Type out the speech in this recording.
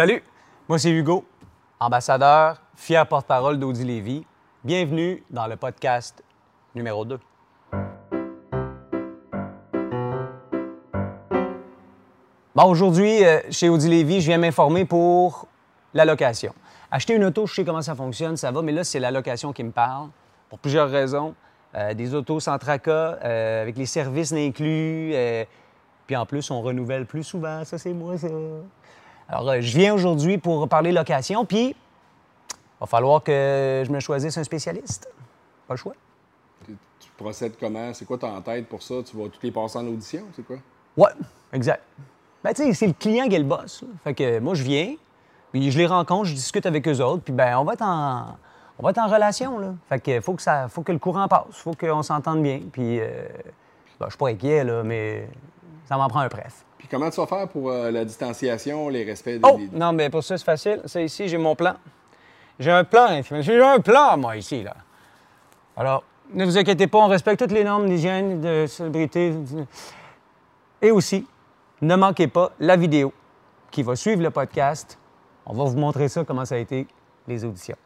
Salut, moi c'est Hugo, ambassadeur, fier porte-parole d'Audi Lévy. Bienvenue dans le podcast numéro 2. Bon, aujourd'hui, euh, chez Audi Lévy, je viens m'informer pour la location. Acheter une auto, je sais comment ça fonctionne, ça va, mais là, c'est la location qui me parle, pour plusieurs raisons. Euh, des autos sans tracas, euh, avec les services inclus, euh, puis en plus, on renouvelle plus souvent. Ça, c'est moi, ça. Alors, euh, je viens aujourd'hui pour parler location, puis il va falloir que je me choisisse un spécialiste. Pas le choix. Tu tu procèdes comment? C'est quoi en tête pour ça? Tu vas toutes les passer en audition? C'est quoi? Ouais, exact. Ben, tu sais, c'est le client qui est le boss. là. Fait que moi, je viens, puis je les rencontre, je discute avec eux autres, puis ben, on va être en, on va être en relation, là. Fait que faut que, ça, faut que le courant passe, faut qu'on s'entende bien, puis euh, ben, je suis pas inquiet, là, mais ça m'en prend un bref. Comment tu vas faire pour euh, la distanciation, les respects des... Oh! Non, mais pour ça, c'est facile. Ça, ici, j'ai mon plan. J'ai un plan. J'ai un plan, moi, ici, là. Alors, ne vous inquiétez pas, on respecte toutes les normes d'hygiène, de célébrité. Et aussi, ne manquez pas la vidéo qui va suivre le podcast. On va vous montrer ça, comment ça a été, les auditions.